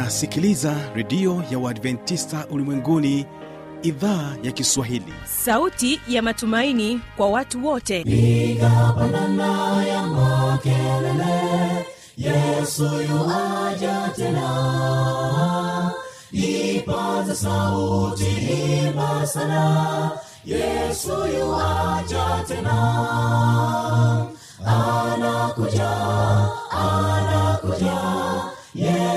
unasikiliza redio ya uadventista ulimwenguni idhaa ya kiswahili. Sauti ya matumaini kwa watu wote. Ikapandana ya makelele yesu yuaja tena. Ipaza sauti imba sana yesu yuaja tena. Anakuja anakuja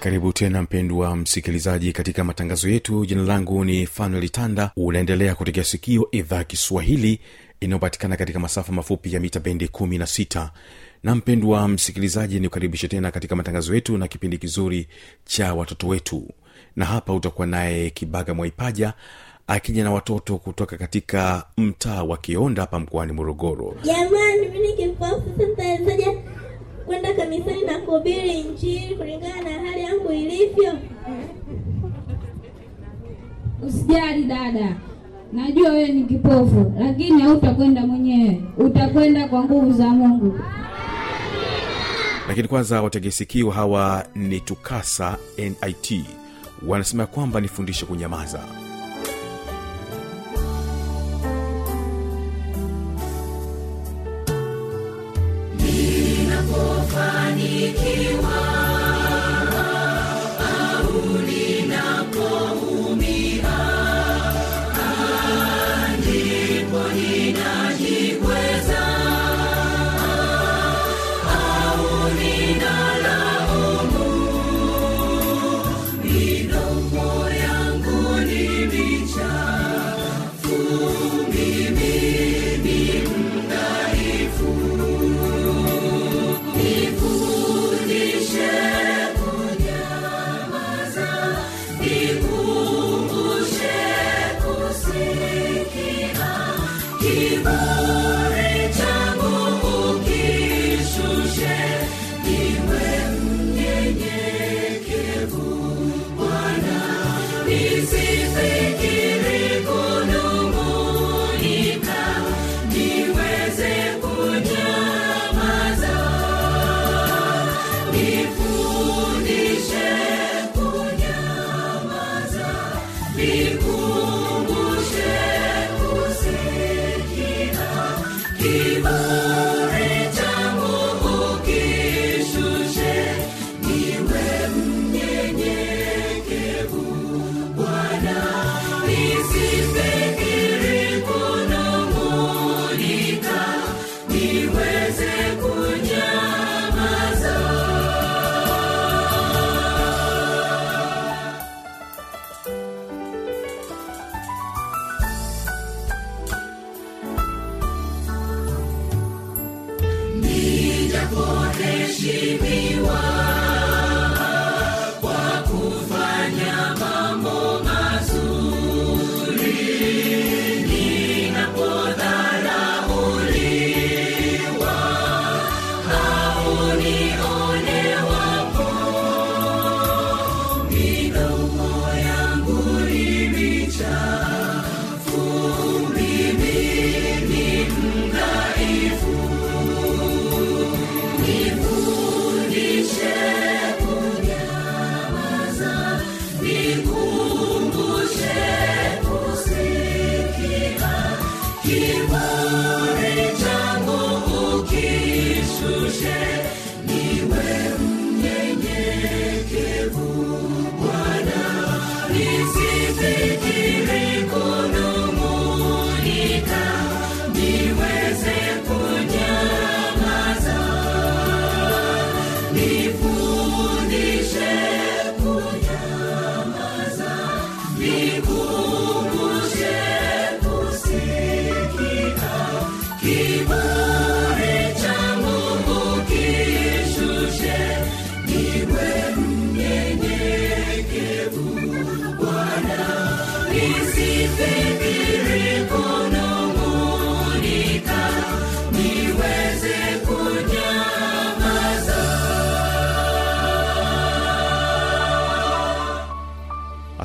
karibu tena mpendwa msikilizaji katika matangazo yetu. Jina langu ni fanuel tanda. Unaendelea kutegea sikio idhaa kiswahili inayopatikana katika masafa mafupi ya mita bendi 16 na mpendwa msikilizaji ni kukaribisha tena katika matangazo yetu na kipindi kizuri cha watoto wetu. Na hapa utakuwa naye kibaga mwaipaja akija na watoto kutoka katika mtaa wa kionda hapa mkoani morogoro. Jamani mi nikifafu sitawezaje kwenda kanisani na kuhubiri injili kulingana na hali yangu ilivyo. Usijali dada. Najua wewe ni kipofu lakini hautakwenda mwenyewe. Utakwenda kwa nguvu za mungu. Lakini kwanza wategesikio hawa ni tukasa nit wanasema kwamba nifundishe kunyamaza umebarikiwa Oh. Nifundishe Amen.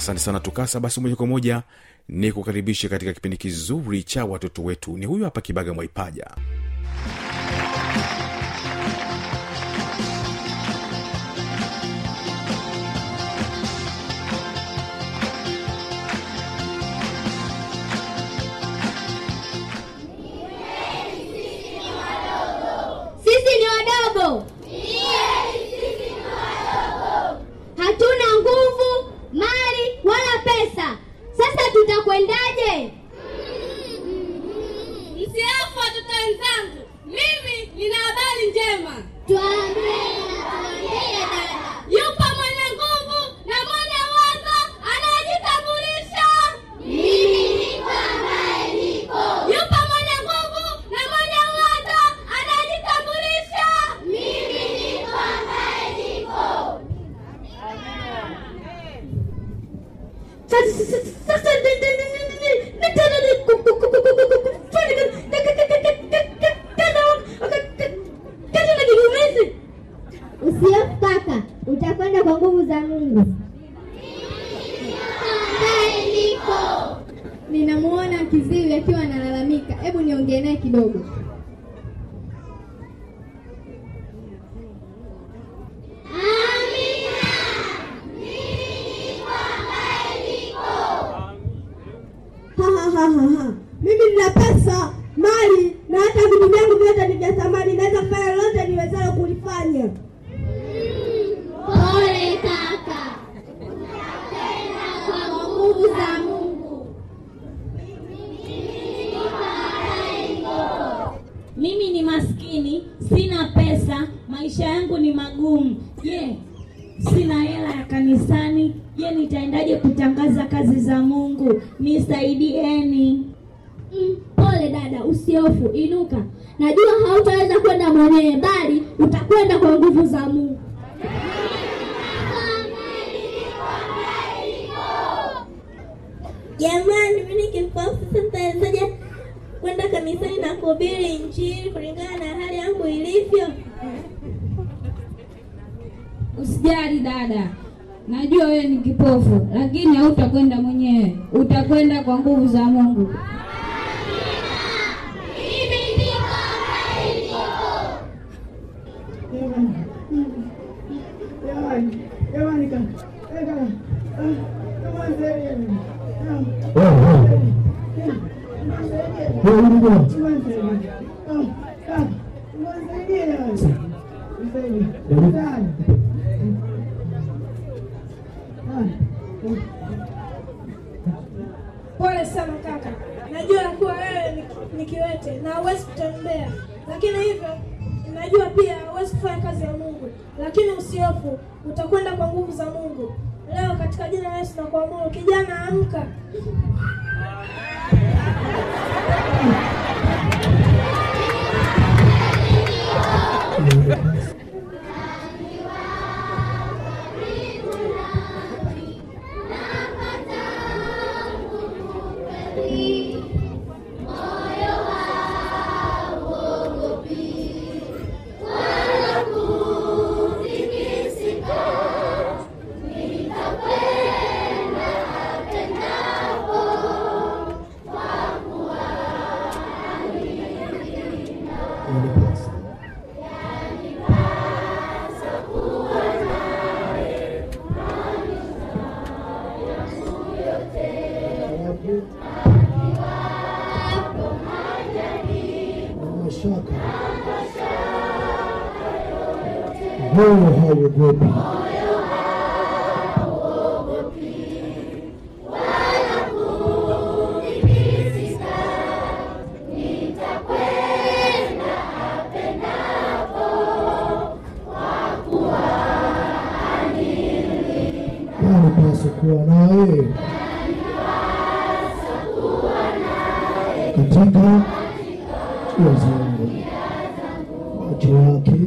Asante sana tukasa. Basi moja kwa moja ni kukaribisha katika kipindi kizuri cha watoto wetu. Ni huyu hapa kibaga mwaipaja njema. Yupo mwenye nguvu na mwenye uwezo anayejitambulisha. Yupo mwenye nguvu na mwenye uwezo anayejitambulisha. いいで。Sina pesa maisha yangu ni magumu je sina hela ya kanisani je nitaendaje kutangaza kazi za mungu nisaidieni Mm, pole dada, usihofu, inuka. Najua hautaweza kwenda mwenyewe, bali utakwenda kwa nguvu za Mungu. Jamani, mimi ni kipofu, sasa kwenda kanisani na kuhubiri Injili kulingana na hali yangu ilivyo? Usijali dada, najua wewe ni kipofu, lakini hautakwenda mwenyewe, utakwenda kwa nguvu za Mungu. Pole sana kaka. Najua kuwa wewe ni- kiwete na huwezi kutembea. Lakini hivyo najua pia huwezi kufanya kazi ya mungu. Lakini usiofu utakwenda kwa nguvu za mungu. Leo katika jina la yesu na kuamuru kijana amka njia zangu macho yake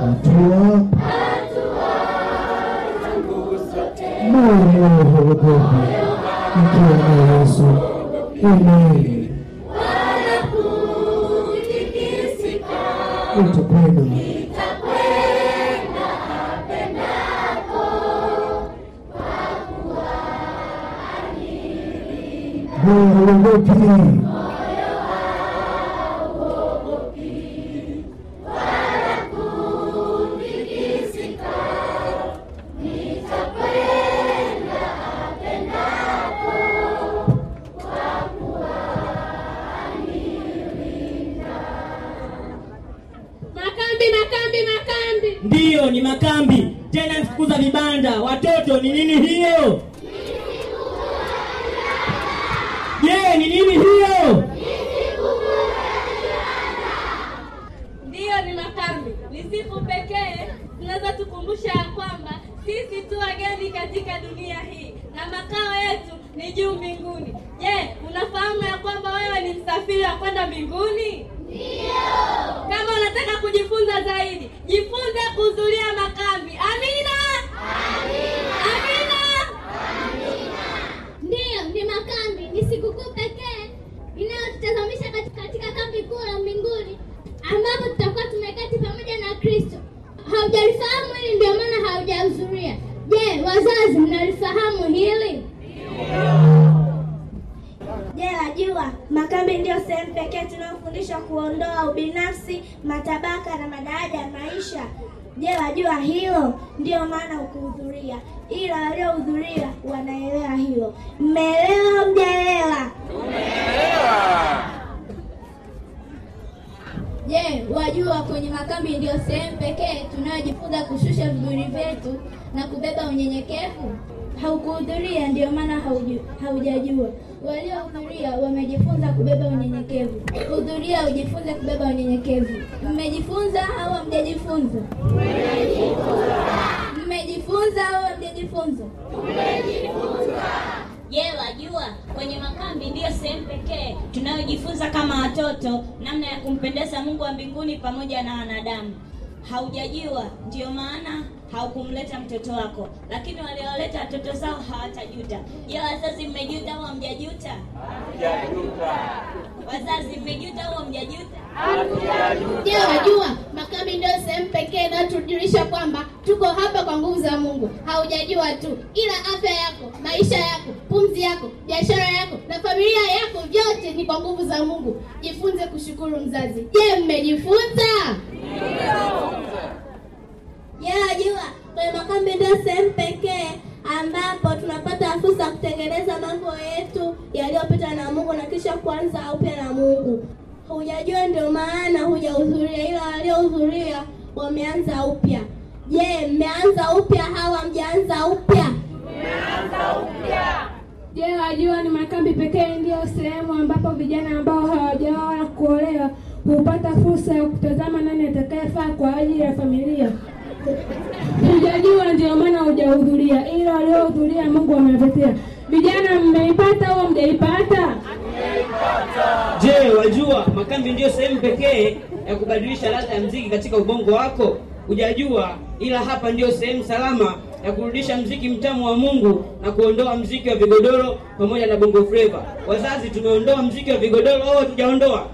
hatua moyo hauogopi nikiwa na Yesu amen. utakwenda moyo hauogopi. Makambi, makambi, makambi. ndiyo ni makambi tena mfukuza vibanda watoto ni nini hiyo je ni nini hiyo Ndiyo, ni makambi. Ni siku pekee tunaweza tukumbusha ya kwamba sisi tu wageni katika dunia hii na makao yetu ni juu mbinguni. Je, unafahamu ya kwamba wewe ni msafiri wa kwenda mbinguni? Ndiyo. Kama unataka kujifunza zaidi, jifunze kuhudhuria makambi. Amina. Amina. Ndiyo, ni makambi, ni sikukuu pekee inayotutazamisha katika, katika kambi kuu la mbinguni ambapo tutakuwa tumeketi pamoja na Kristo. Haujalifahamu hili, ndio maana haujahudhuria. Je, wazazi, mnalifahamu hili? Je, wajua makambi ndiyo sehemu pekee tunayofundishwa kuondoa ubinafsi, matabaka na madaraja ya maisha. Je, wajua hilo? Ndiyo maana ukuhudhuria, ila waliohudhuria wanaelewa hilo. Mmeelewa Mjaelewa? mjaelewa? Je, wajua kwenye makambi ndiyo sehemu pekee tunayojifunza kushusha viburi vyetu na kubeba unyenyekevu? Haukuhudhuria, ndio maana haujajua. Waliohudhuria wamejifunza kubeba unyenyekevu. Hudhuria ujifunze kubeba unyenyekevu. Mmejifunza au hamjajifunza? Mmejifunza au hamjajifunza? Je, wajua kwenye makambi ndiyo sehemu pekee tunayojifunza kama watoto namna ya kumpendeza Mungu wa mbinguni pamoja na wanadamu. Haujajua, ndiyo maana haukumleta mtoto wako, lakini walioleta watoto zao hawatajuta. Je, wazazi mmejuta au hamjajuta? Wazazi mmejuta au hamjajuta? Je, wajua makambi ndio sehemu pekee inayotujulisha kwamba tuko hapa kwa nguvu za Mungu. Haujajua tu, ila afya yako, maisha yako, pumzi yako, biashara yako na familia yako, vyote ni kwa nguvu za Mungu. Jifunze kushukuru mzazi. Je, mmejifunza? Wajua kwenye makambi ndio sehemu pekee ambapo tunapata fursa ya kutengeneza mambo yetu yaliyopita na Mungu na kisha kuanza upya na Mungu. Hujajua, ndio maana hujahudhuria, ila waliohudhuria wameanza upya. Je, mmeanza upya au hamjaanza upya? Je, wajua ni makambi pekee ndiyo sehemu ambapo vijana ambao hawajaoa kuolewa hupata fursa ya kutazama nani atakayefaa kwa ajili ya familia. Hujajua, ndio maana hujahudhuria, ila waliohudhuria Mungu amewapatia. Vijana, mmeipata au mjaipata? je wajua makambi ndiyo sehemu pekee ya kubadilisha ladha ya mziki katika ubongo wako hujajua ila hapa ndiyo sehemu salama ya kurudisha mziki mtamu wa mungu na kuondoa mziki wa vigodoro pamoja na bongo fleva wazazi tumeondoa mziki wa vigodoro au hatujaondoa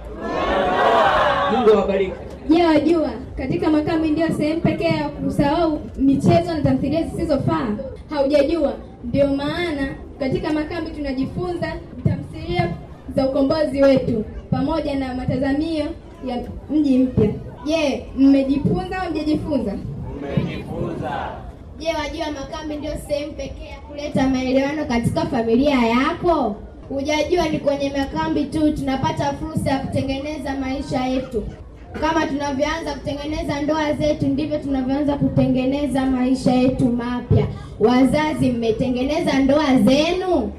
mungu awabariki Je, wajua katika makambi ndiyo sehemu pekee ya kusahau michezo na tamthilia zisizofaa? Haujajua? Ndio maana katika makambi tunajifunza tamthilia za ukombozi wetu pamoja na matazamio ya mji mpya. Je, mmejifunza au mjajifunza? Je, wajua makambi ndio sehemu pekee ya kuleta maelewano katika familia yako? Hujajua ni kwenye makambi tu tunapata fursa ya kutengeneza maisha yetu. Kama tunavyoanza kutengeneza ndoa zetu, ndivyo tunavyoanza kutengeneza maisha yetu mapya. Wazazi, mmetengeneza ndoa zenu?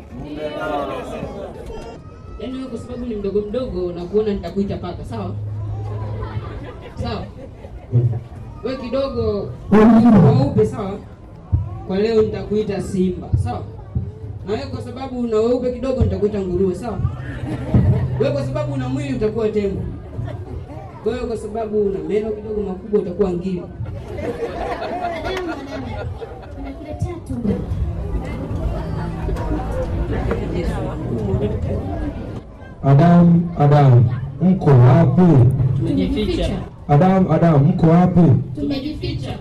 yaani wewe kwa sababu ni mdogo mdogo na kuona nitakuita paka sawa sawa we kidogo weupe sawa kwa leo nitakuita simba sawa na wewe kwa sababu una weupe kidogo nitakuita nguruwe sawa wewe kwa sababu una mwili utakuwa tembo wewe kwa sababu una meno kidogo makubwa utakuwa ngiri Adamu, Adamu, mko wapi? tumejificha Adamu, Adamu, mko wapi? Tumejificha.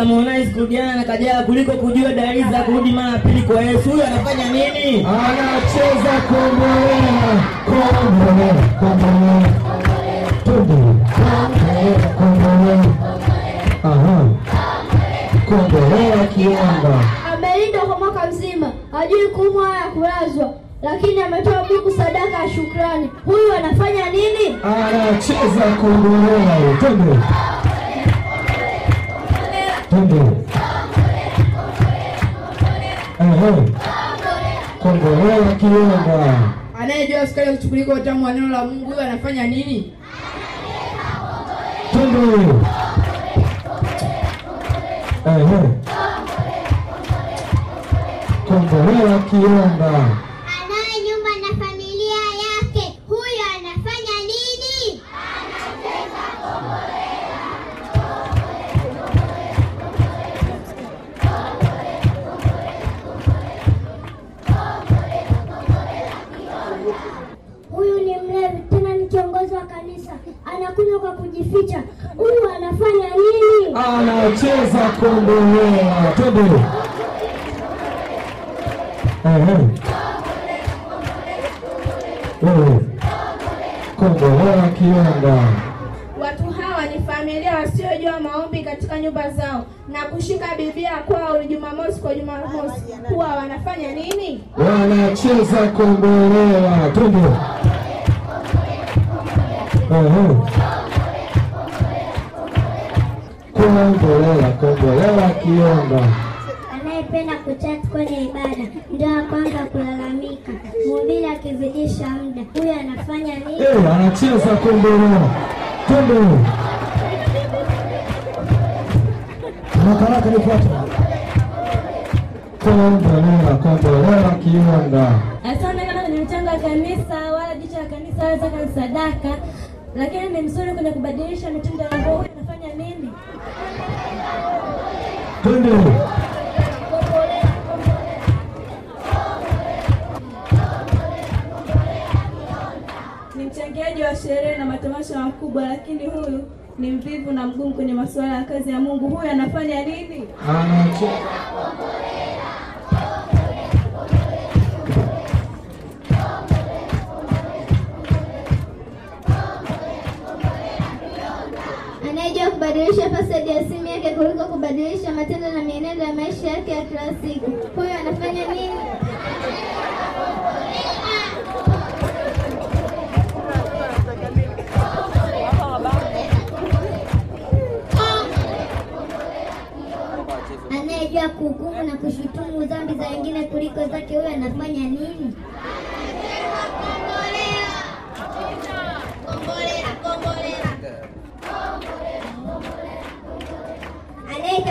Harmonize kujana na Kajala kuliko kujua dalili za kurudi mara pili kwa Yesu. Huyu anafanya nini? anacheza kombolela kombolela kombolela kombolela aha kombolela kiomba Amelinda kwa mwaka mzima hajui kuumwa wala kulazwa lakini ametoa Mungu sadaka ya shukrani huyu anafanya nini anacheza kombolela twende Tundu. Kongolea kionga. Anayejua sukari ya kuchukulika utamu wa neno la Mungu, huyo anafanya nini? Tundu. Kongolea kionga. Kujificha huyu anafanya nini anacheza kombolea. twende Kombolea wewe Watu hawa ni familia wasiojua maombi katika nyumba zao na kushika Biblia kwao Jumamosi kwa Jumamosi. Huwa wanafanya nini? wanacheza kombolea. twende ehe kombolela kombolela kiomba. Anayependa kuchati kwenye ibada ndio wa kwanza kulalamika. Mhubiri akizidisha muda huyo anafanya nini? Eh, anacheza kombolela kombe haraka haraka nifuate kombolela kombolela kiomba. Asante kama ni mchango wa kanisa wala jicho la kanisa wala zaka ni sadaka, lakini ni mzuri kwenye kubadilisha mitindo ya nguo. Huyu anafanya nini? Twende Ni mchangiaji wa sherehe na matamasha makubwa, lakini huyu ni mvivu na mgumu kwenye masuala ya kazi ya Mungu. Huyu anafanya nini? anacheza kubadilisha password ya simu yake kuliko kubadilisha matendo na mienendo ya maisha yake ya kila siku. Huyo anafanya nini? Anayejua kuhukumu na kushutumu dhambi za wengine kuliko zake huyo anafanya nini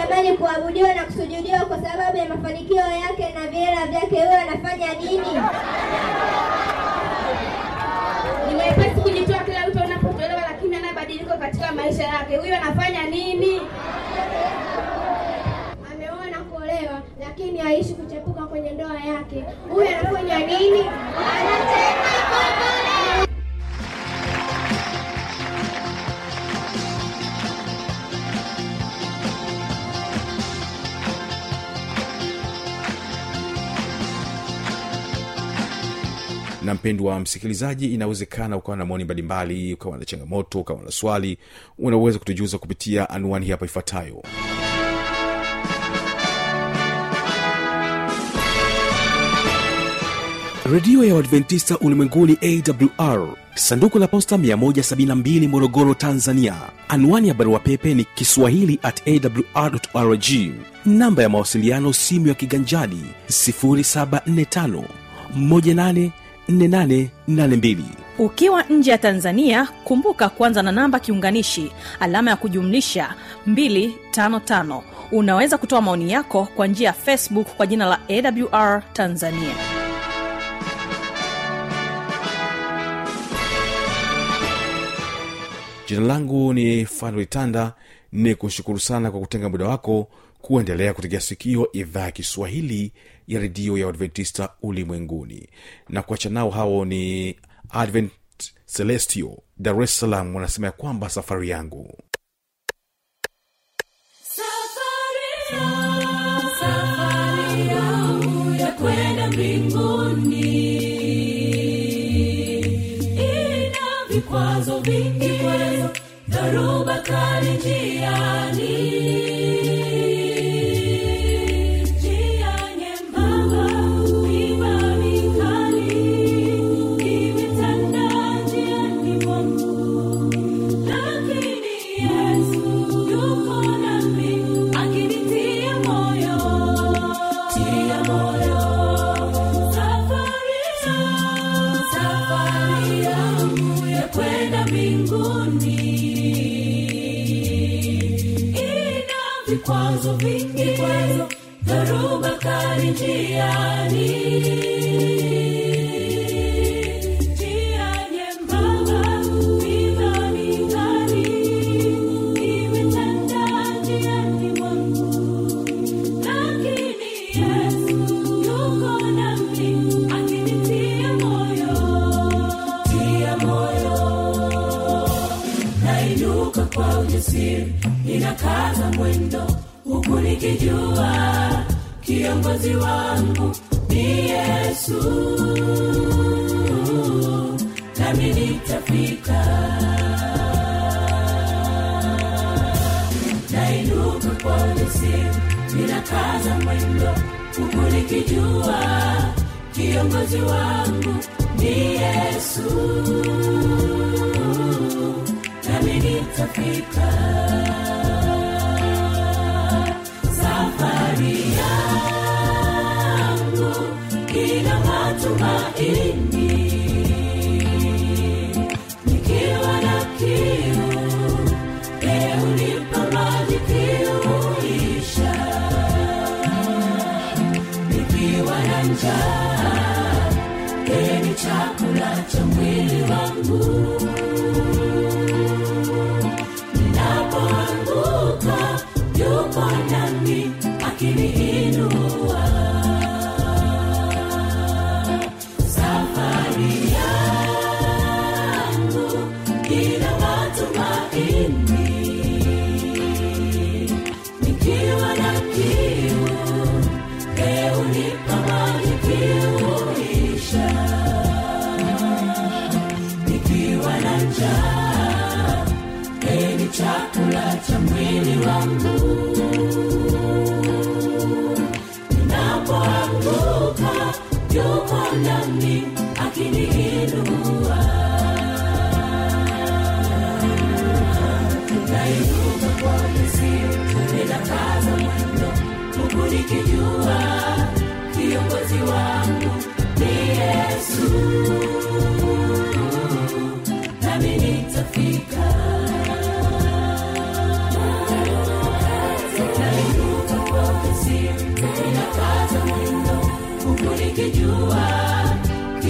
anayetamani kuabudiwa na kusujudiwa kwa sababu ya mafanikio yake na viera vyake. Huyo anafanya nini? Ni mwepesi kujitoa kila mtu anapotolewa, lakini anabadilika katika maisha yake. huyo anafanya nini? ameoa na kuolewa lakini haishi kuchepuka kwenye ndoa yake. Huyu anafanya nini na mpendwa msikilizaji inawezekana ukawa na maoni mbalimbali ukawa na changamoto ukawa na swali unaweza kutujuza kupitia anwani hapa ifuatayo. Redio ya uadventista ulimwenguni awr sanduku la posta 172 morogoro tanzania. Anwani ya barua pepe ni kiswahili at awrrg namba ya mawasiliano simu ya kiganjadi 745 4882 ukiwa nje ya tanzania kumbuka kuanza na namba kiunganishi alama ya kujumlisha 255 unaweza kutoa maoni yako kwa njia ya facebook kwa jina la awr tanzania. Jina langu ni fanuitanda ni kushukuru sana kwa kutenga muda wako kuendelea kutegea sikio idhaa ya kiswahili ya redio ya uadventista ulimwenguni. Na kuacha nao hao ni advent celestio dar es salaam wanasema ya kwamba safari yangu. Safari yangu, safari yangu ya kwenda mbinguni. Ina vikwazo vingi dharuba kali vikwazo vingi, dhoruba kali njiani. Mungu polisi, ninakaza mwendo huku nikijua kiongozi wangu ni Yesu, nami nitafika. Safari yangu ina matumaini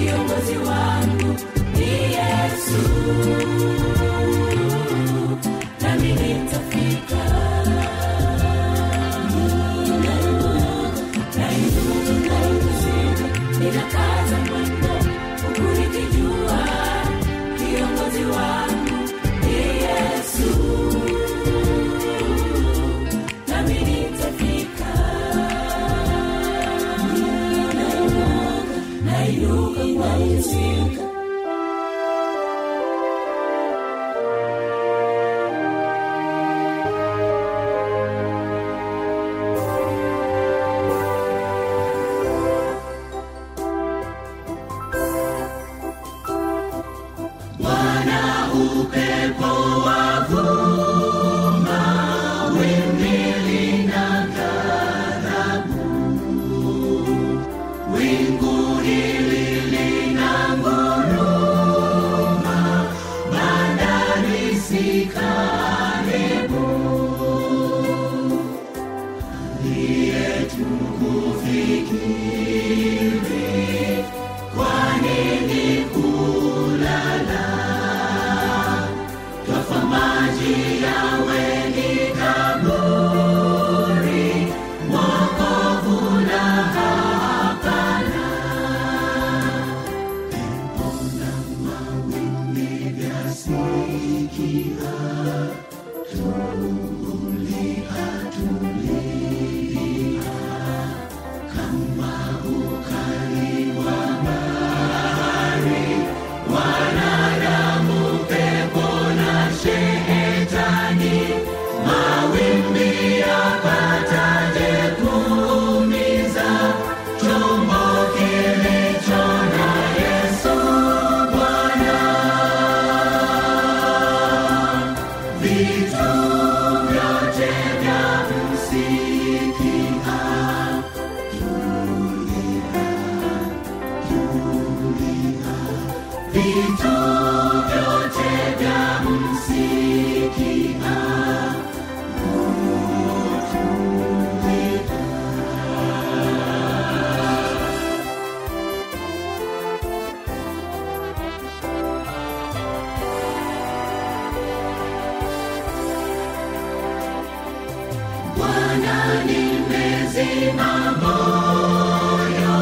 Dio Maziwanu, Yesu. Nimezima moyo,